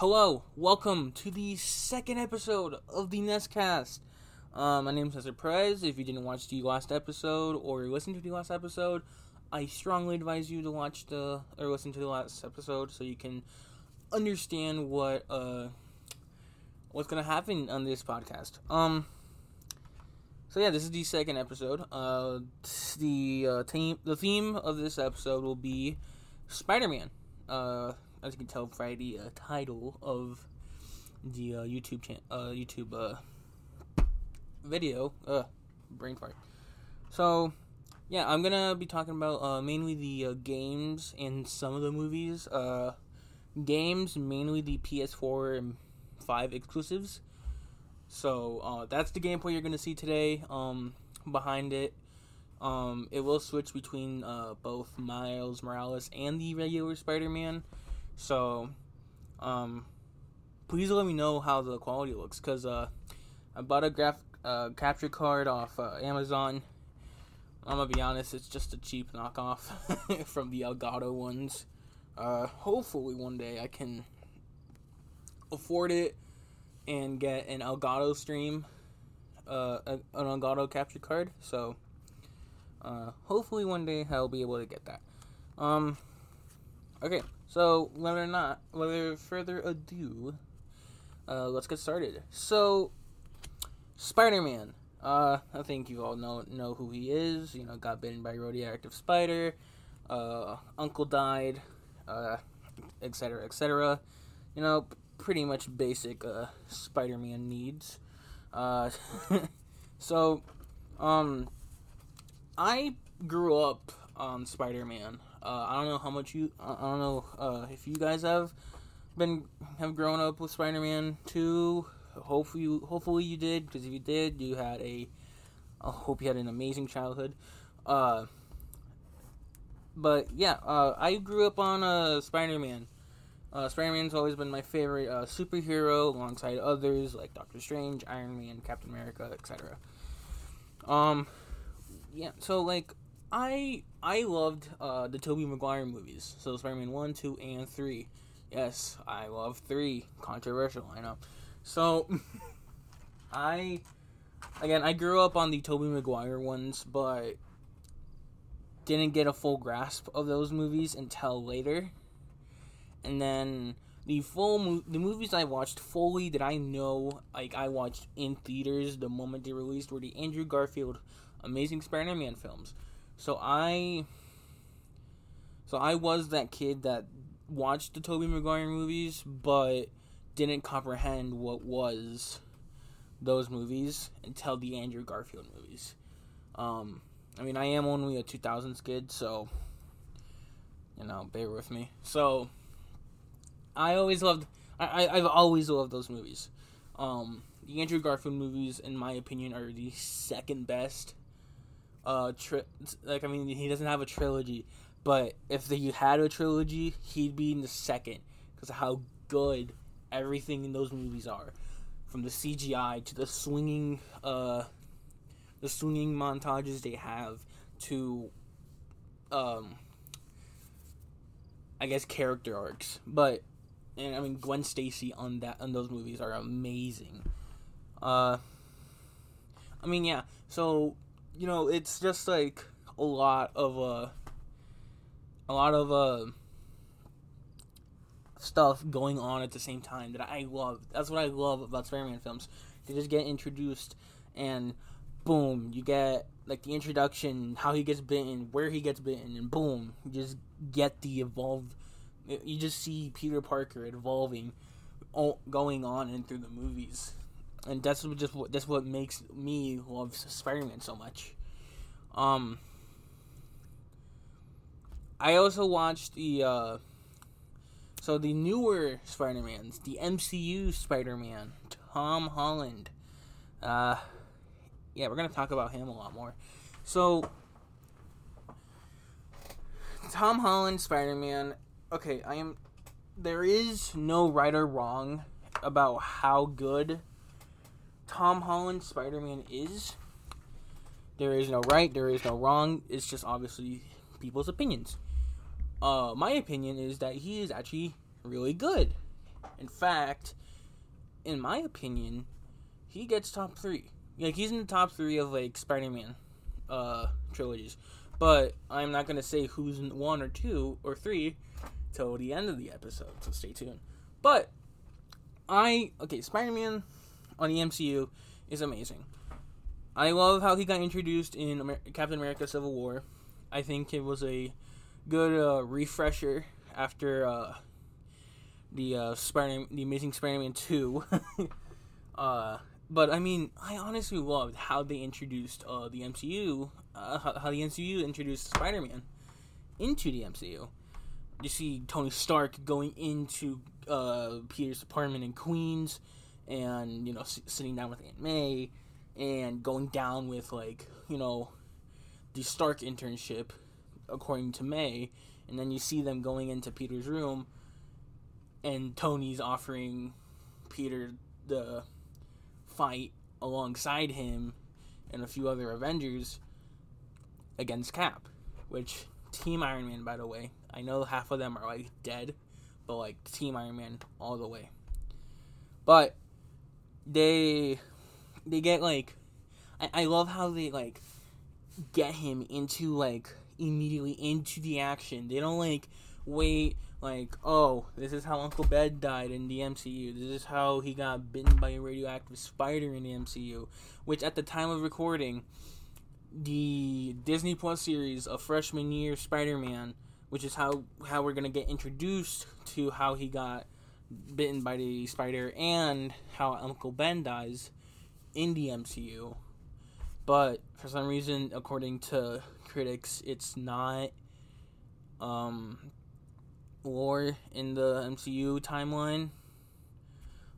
Hello, welcome to the second episode of the Nestcast. Um, my name is Cesar Perez. If you didn't watch the last episode or listen to the last episode, I strongly advise you to watch the or listen to the last episode so you can understand what uh what's gonna happen on this podcast. Um, so yeah, this is the second episode. Uh, the uh, theme the theme of this episode will be Spider-Man. Uh as you can tell by the uh, title of the uh, YouTube channel, uh, YouTube uh, video, uh, brain fart. So, yeah, I'm gonna be talking about uh, mainly the uh, games and some of the movies. Uh, games mainly the PS4 and 5 exclusives. So uh, that's the gameplay you're gonna see today. Um, behind it, um, it will switch between uh, both Miles Morales and the regular Spider-Man. So, um, please let me know how the quality looks because uh, I bought a graph uh, capture card off uh, Amazon. I'm gonna be honest, it's just a cheap knockoff from the Elgato ones. Uh, hopefully one day I can afford it and get an Elgato stream, uh, an Elgato capture card. So, uh, hopefully one day I'll be able to get that. Um, okay. So, whether or not, whether further ado, uh, let's get started. So, Spider Man. Uh, I think you all know know who he is. You know, got bitten by a radioactive spider. Uh, uncle died. Uh, etc. etc. You know, pretty much basic uh, Spider Man needs. Uh, so, um, I grew up on Spider Man. Uh, I don't know how much you. I don't know uh, if you guys have been have grown up with Spider-Man too. Hopefully, you, hopefully you did. Because if you did, you had a. I hope you had an amazing childhood. Uh, but yeah, uh, I grew up on uh, Spider-Man. Uh, Spider-Man's always been my favorite superhero, alongside others like Doctor Strange, Iron Man, Captain America, etc. Um, yeah. So like, I I loved uh, the Tobey Maguire movies. So Spider-Man 1, 2, and 3. Yes, I love 3. Controversial, I know. So I again, I grew up on the Tobey Maguire ones, but didn't get a full grasp of those movies until later. And then the full mo- the movies I watched fully that I know like I watched in theaters the moment they released were the Andrew Garfield Amazing Spider-Man films. So I so I was that kid that watched the Tobey Maguire movies but didn't comprehend what was those movies until the Andrew Garfield movies. Um I mean I am only a 2000s kid, so you know, bear with me. So I always loved I, I I've always loved those movies. Um the Andrew Garfield movies in my opinion are the second best uh tri- like I mean he doesn't have a trilogy, but if he had a trilogy, he'd be in the second because of how good everything in those movies are, from the CGI to the swinging uh the swinging montages they have to um I guess character arcs, but and I mean Gwen Stacy on that on those movies are amazing. Uh I mean yeah, so you know, it's just like a lot of uh a lot of uh stuff going on at the same time that I love. That's what I love about Spider-Man films. They just get introduced and boom, you get like the introduction, how he gets bitten, where he gets bitten, and boom, you just get the evolved. You just see Peter Parker evolving, going on and through the movies and that's just what that's what makes me love Spider-Man so much. Um, I also watched the uh, so the newer Spider-Mans, the MCU Spider-Man, Tom Holland. Uh, yeah, we're gonna talk about him a lot more. So, Tom Holland Spider-Man. Okay, I am. There is no right or wrong about how good Tom Holland Spider Man is. There is no right, there is no wrong. It's just obviously people's opinions. Uh, my opinion is that he is actually really good. In fact, in my opinion, he gets top three. Like he's in the top three of like Spider-Man uh, trilogies. But I'm not gonna say who's one or two or three till the end of the episode. So stay tuned. But I okay, Spider-Man on the MCU is amazing. I love how he got introduced in Amer- Captain America: Civil War. I think it was a good uh, refresher after uh, the uh, Spider the Amazing Spider-Man two. uh, but I mean, I honestly loved how they introduced uh, the MCU, uh, how, how the MCU introduced Spider-Man into the MCU. You see Tony Stark going into uh, Peter's apartment in Queens, and you know s- sitting down with Aunt May, and going down with like you know the Stark internship, according to May, and then you see them going into Peter's room, and Tony's offering Peter the fight alongside him and a few other Avengers against Cap, which Team Iron Man, by the way, I know half of them are like dead, but like Team Iron Man all the way. But they they get like I, I love how they like get him into like immediately into the action. They don't like wait like, oh, this is how Uncle Ben died in the MCU. This is how he got bitten by a radioactive spider in the MCU. Which at the time of recording, the Disney Plus series of freshman year Spider Man, which is how how we're gonna get introduced to how he got bitten by the spider and how Uncle Ben dies in the MCU. But for some reason, according to critics, it's not um, lore in the MCU timeline.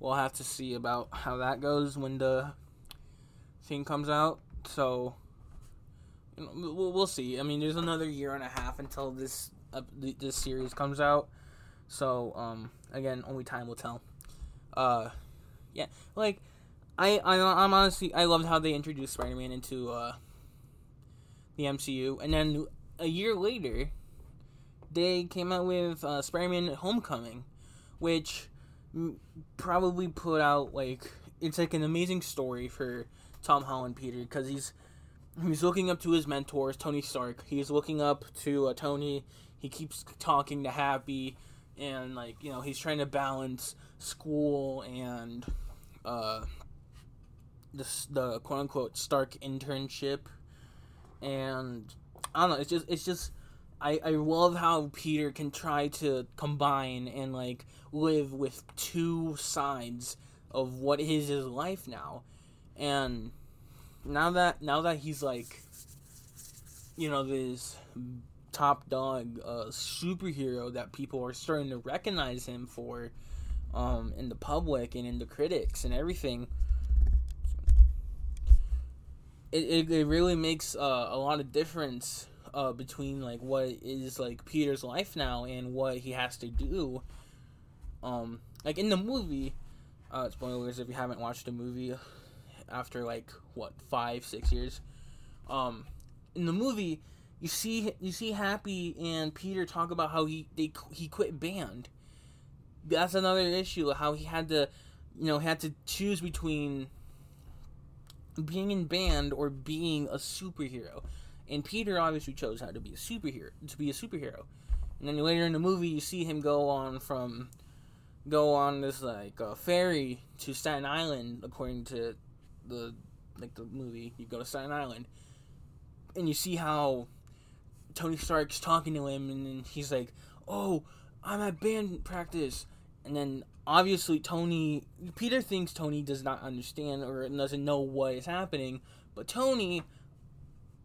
We'll have to see about how that goes when the thing comes out. So you know, we'll, see. I mean, there's another year and a half until this uh, this series comes out. So um, again, only time will tell. Uh, yeah, like I, I I'm honestly I loved how they introduced Spider-Man into uh, the MCU, and then a year later, they came out with uh, Spider-Man: Homecoming, which probably put out like it's like an amazing story for Tom Holland Peter because he's he's looking up to his mentors Tony Stark. He's looking up to uh, Tony. He keeps talking to Happy, and like you know he's trying to balance school and uh, the the quote unquote Stark internship, and I don't know. It's just it's just I I love how Peter can try to combine and like live with two sides of what is his life now, and now that now that he's like, you know, this top dog uh, superhero that people are starting to recognize him for, um, in the public and in the critics and everything it, it, it really makes uh, a lot of difference uh, between like what is like Peter's life now and what he has to do. Um, like in the movie, uh, spoilers if you haven't watched the movie after like what five six years. Um, in the movie, you see you see Happy and Peter talk about how he they he quit band. That's another issue. How he had to, you know, had to choose between being in band or being a superhero. And Peter obviously chose how to be a superhero to be a superhero. And then later in the movie you see him go on from go on this like uh, ferry to Staten Island according to the like the movie. You go to Staten Island and you see how Tony Stark's talking to him and then he's like, "Oh, I'm at band practice." And then obviously Tony Peter thinks Tony does not understand or doesn't know what is happening, but Tony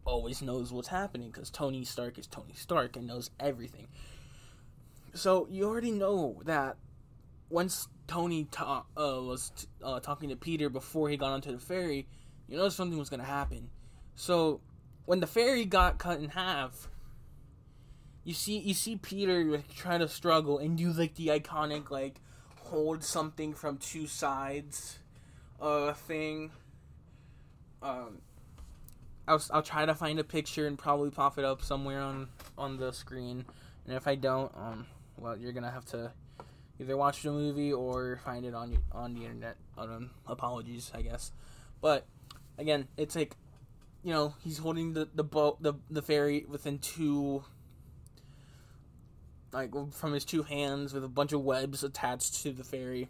always knows what's happening because Tony Stark is Tony Stark and knows everything. So you already know that once Tony ta- uh, was t- uh, talking to Peter before he got onto the ferry, you know something was gonna happen. So when the ferry got cut in half, you see you see Peter like, try to struggle and do like the iconic like hold something from two sides uh thing. Um I'll, I'll try to find a picture and probably pop it up somewhere on on the screen. And if I don't, um well you're going to have to either watch the movie or find it on on the internet. Um, apologies, I guess. But again, it's like you know he's holding the the boat the the ferry within two like from his two hands with a bunch of webs attached to the ferry.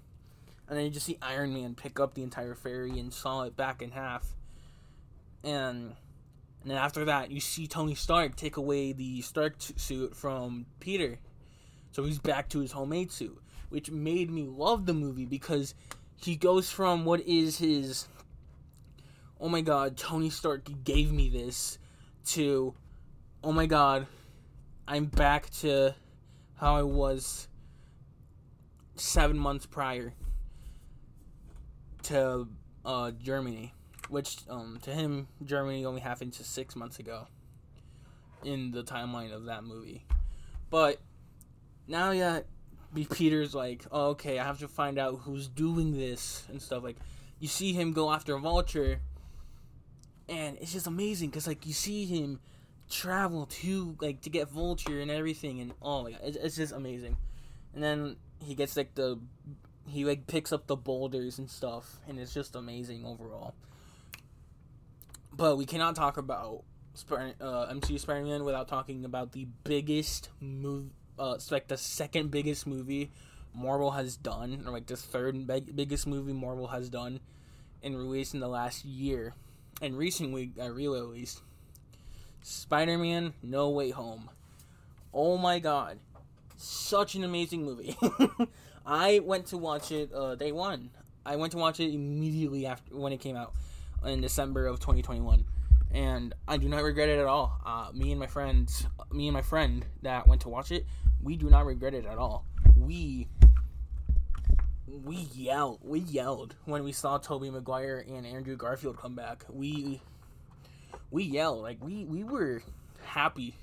And then you just see Iron Man pick up the entire ferry and saw it back in half. And and then after that, you see Tony Stark take away the Stark suit from Peter. So he's back to his homemade suit, which made me love the movie because he goes from what is his oh my god, Tony Stark gave me this to oh my god, I'm back to how I was seven months prior to uh, Germany, which um, to him Germany only happened to six months ago in the timeline of that movie. But now, yeah, Peter's like, oh, okay, I have to find out who's doing this and stuff. Like, you see him go after Vulture, and it's just amazing because like you see him travel to like to get Vulture and everything, and oh my god, it's, it's just amazing. And then he gets like the he like picks up the boulders and stuff, and it's just amazing overall. But we cannot talk about uh, MCU Spider-Man without talking about the biggest move, uh, it's like the second biggest movie Marvel has done, or like the third big- biggest movie Marvel has done, and released in the last year, and recently uh, re-released. Spider-Man: No Way Home. Oh my god, such an amazing movie. I went to watch it uh, day one. I went to watch it immediately after when it came out in December of 2021, and I do not regret it at all. Uh, me and my friends, me and my friend that went to watch it, we do not regret it at all. We we yelled, we yelled when we saw Tobey Maguire and Andrew Garfield come back. We we yelled like we we were happy,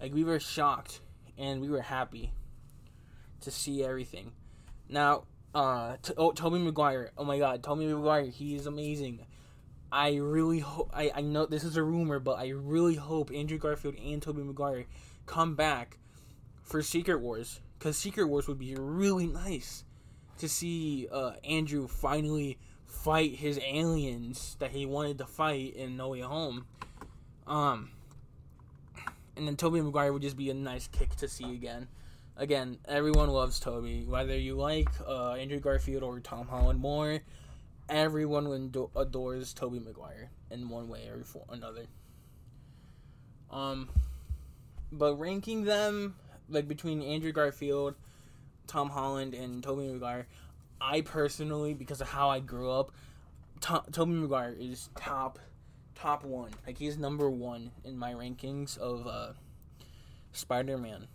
like we were shocked and we were happy to see everything. Now, uh, oh, Tobey Maguire. Oh my God, Tobey Maguire. He is amazing. I really hope. I, I know this is a rumor, but I really hope Andrew Garfield and Tobey Maguire come back for Secret Wars because Secret Wars would be really nice to see uh, Andrew finally fight his aliens that he wanted to fight in No Way Home. Um, and then Tobey Maguire would just be a nice kick to see again again, everyone loves Tobey. Whether you like uh, Andrew Garfield or Tom Holland more, everyone adores Tobey Maguire in one way or another. Um, but ranking them like between Andrew Garfield, Tom Holland, and Tobey Maguire, I personally, because of how I grew up, to- Tobey Maguire is top top one. Like he's number one in my rankings of uh, Spider Man,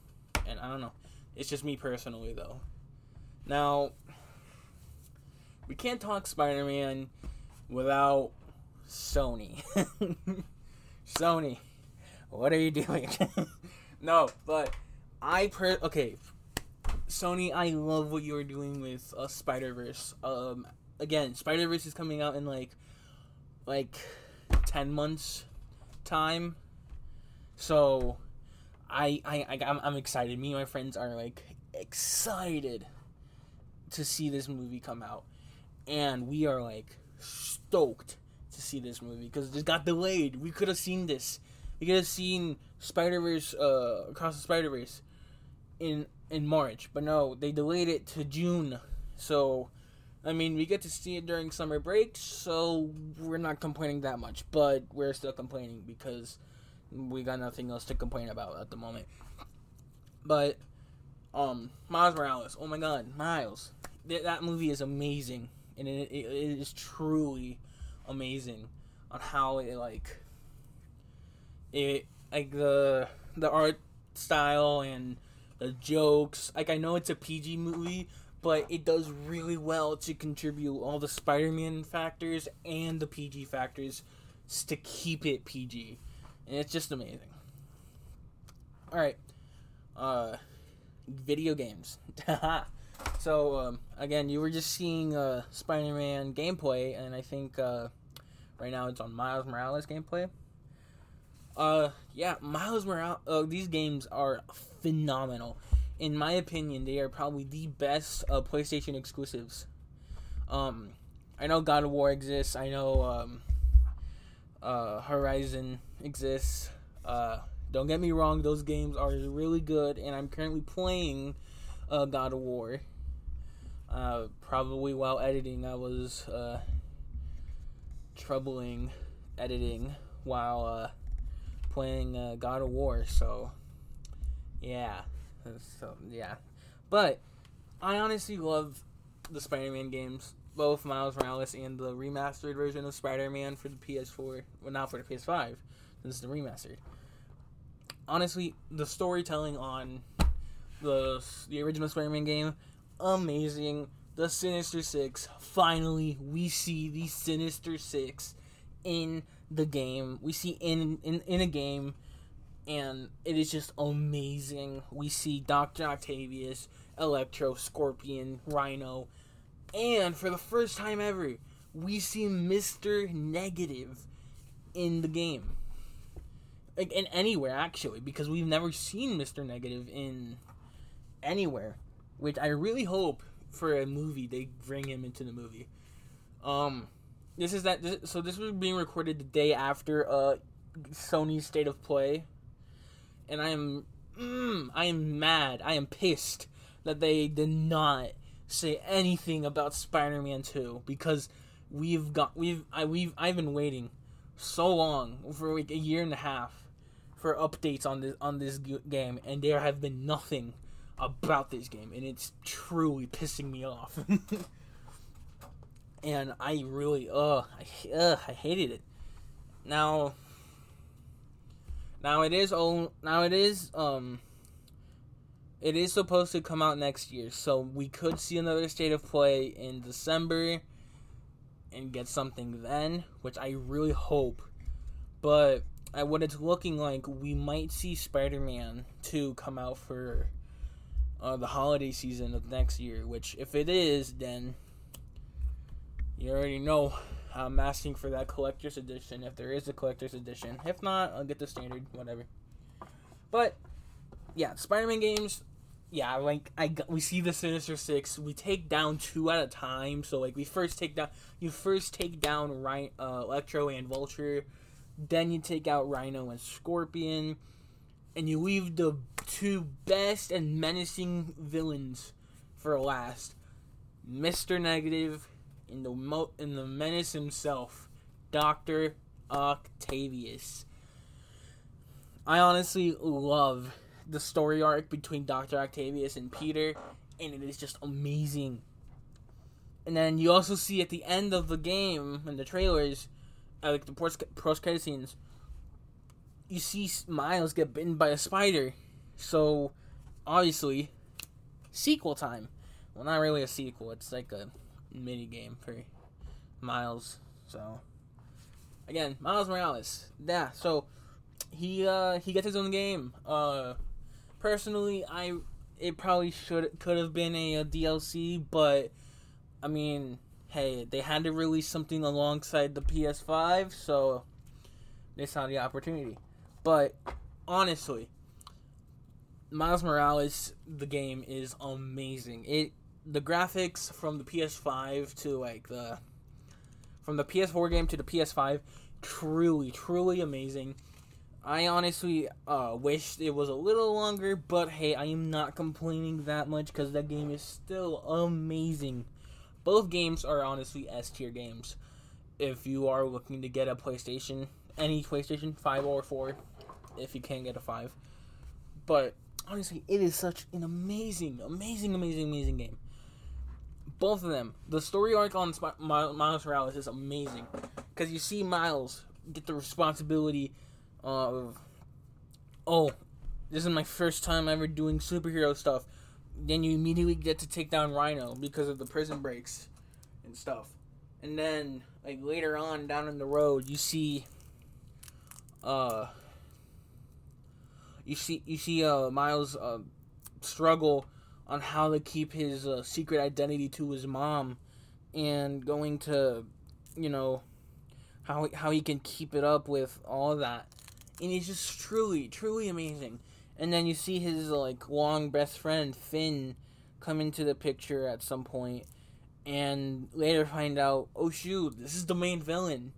and I don't know. It's just me personally, though. Now, we can't talk Spider Man without Sony. Sony, what are you doing? no, but I per okay. Sony, I love what you're doing with uh, Spider Verse. Um, again, Spider Verse is coming out in like, like, ten months time. So I I, I I'm, I'm excited. Me and my friends are like excited to see this movie come out, and we are like stoked to see this movie because it got delayed. We could have seen this. We could have seen Spider Verse uh, across the Spider Verse in in March, but no, they delayed it to June. So, I mean, we get to see it during summer break, so we're not complaining that much. But we're still complaining because we got nothing else to complain about at the moment. But um, Miles Morales. Oh my God, Miles! Th- that movie is amazing, and it, it, it is truly amazing on how it like it like the the art style and the jokes. Like I know it's a PG movie, but it does really well to contribute all the Spider-Man factors and the PG factors to keep it PG and it's just amazing. All right, uh, video games. so um, again, you were just seeing uh, Spider-Man gameplay, and I think uh, right now it's on Miles Morales gameplay. Uh, yeah, Miles Morales. Uh, these games are phenomenal, in my opinion, they are probably the best uh, PlayStation exclusives. Um, I know God of War exists. I know um, uh, Horizon exists. Uh, don't get me wrong; those games are really good, and I'm currently playing uh, God of War. Uh, probably while editing, I was uh, troubling editing while uh, playing uh, God of War. So, yeah, so yeah, but I honestly love the Spider-Man games, both Miles Morales and the remastered version of Spider-Man for the PS4. Well, not for the PS5, since the remastered. Honestly, the storytelling on the the original Spider-Man game, amazing. The Sinister Six. Finally, we see the Sinister Six in the game. We see in in, in a game, and it is just amazing. We see Doctor Octavius, Electro, Scorpion, Rhino, and for the first time ever, we see Mister Negative in the game. Like in anywhere actually, because we've never seen Mister Negative in anywhere, which I really hope for a movie they bring him into the movie. Um, this is that. This, so this was being recorded the day after uh Sony's State of Play, and I am mm, I am mad. I am pissed that they did not say anything about Spider-Man 2 because we've got we've I we've I've been waiting so long for like a year and a half for updates on this on this game and there have been nothing about this game and it's truly pissing me off. and I really uh I uh, I hated it. Now now it is oh now it is um it is supposed to come out next year, so we could see another state of play in December and get something then, which I really hope. But at what it's looking like, we might see Spider-Man 2 come out for uh, the holiday season of next year. Which, if it is, then you already know I'm asking for that collector's edition if there is a collector's edition. If not, I'll get the standard, whatever. But yeah, Spider-Man games. Yeah, like I we see the Sinister Six. We take down two at a time. So like we first take down you first take down Rhino, uh, Electro and Vulture, then you take out Rhino and Scorpion, and you leave the two best and menacing villains for last. Mister Negative in the mo- in the menace himself, Doctor Octavius. I honestly love the story arc between Doctor Octavius and Peter, and it is just amazing. And then you also see at the end of the game in the trailers, uh, like the post credit scenes, you see Miles get bitten by a spider. So obviously, sequel time. Well, not really a sequel. It's like a mini game for Miles. So again, Miles Morales. Yeah. So he uh he gets his own game. Uh, personally, I it probably should could have been a, a DLC, but I mean, hey, they had to release something alongside the PS5, so they saw the opportunity. But honestly, Miles Morales, the game is amazing. It the graphics from the PS5 to like the from the PS4 game to the PS5, truly, truly amazing. I honestly uh, wish it was a little longer, but hey, I am not complaining that much because that game is still amazing. Both games are honestly S tier games. If you are looking to get a PlayStation, any PlayStation 5 or 4, if you can't get a 5. But honestly, it is such an amazing, amazing, amazing, amazing game both of them. The story arc on Sp- Miles Morales is amazing because you see Miles get the responsibility of, oh, this is my first time ever doing superhero stuff. Then you immediately get to take down Rhino because of the prison breaks and stuff. And then like later on down in the road, you see, uh, you see you see uh Miles uh struggle on how to keep his uh, secret identity to his mom and going to you know how how he can keep it up with all that and it's just truly truly amazing and then you see his like long best friend Phin come into the picture at some point, and later find out, oh shoot, this is the main villain.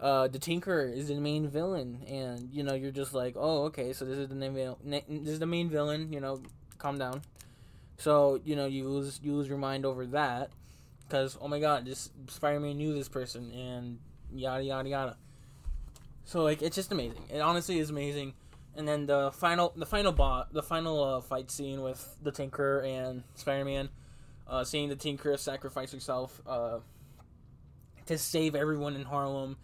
Uh, the Tinker is the main villain, and you know you're just like, oh okay, so this is the main this is the main villain. You know, calm down. So you know you lose you lose your mind over that, because oh my god, this Spider-Man knew this person, and yada yada yada. So like it's just amazing. It honestly is amazing. And then the final the final bot the final uh, fight scene with the Tinker and Spider Man, uh, seeing the Tinker sacrifice herself uh, to save everyone in Harlem,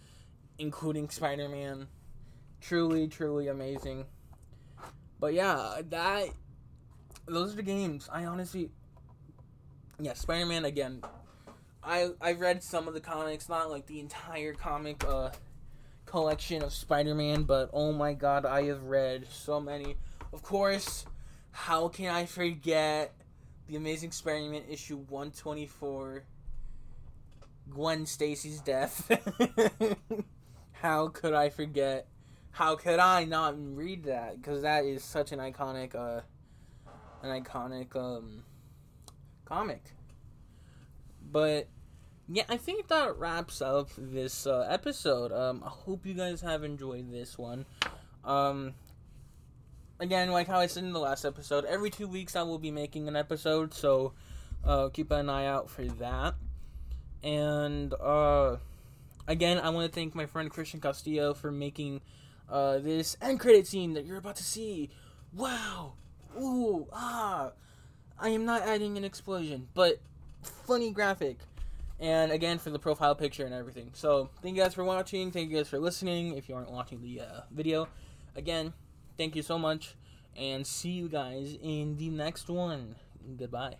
including Spider Man. Truly, truly amazing. But yeah, that those are the games. I honestly Yeah, Spider Man again. I I read some of the comics, not like the entire comic uh collection of Spider-Man, but oh my god, I have read so many. Of course, how can I forget the Amazing Spider-Man issue 124 Gwen Stacy's death? how could I forget? How could I not read that? Because that is such an iconic, uh, an iconic um, comic. But yeah, I think that wraps up this uh, episode. Um, I hope you guys have enjoyed this one. Um, again, like how I said in the last episode, every two weeks I will be making an episode, so uh, keep an eye out for that. And uh, again, I want to thank my friend Christian Castillo for making uh, this end credit scene that you're about to see. Wow! Ooh! Ah! I am not adding an explosion, but funny graphic and again for the profile picture and everything. So thank you guys for watching. Thank you guys for listening. If you aren't watching the uh, video, again, thank you so much, and see you guys in the next one. Goodbye.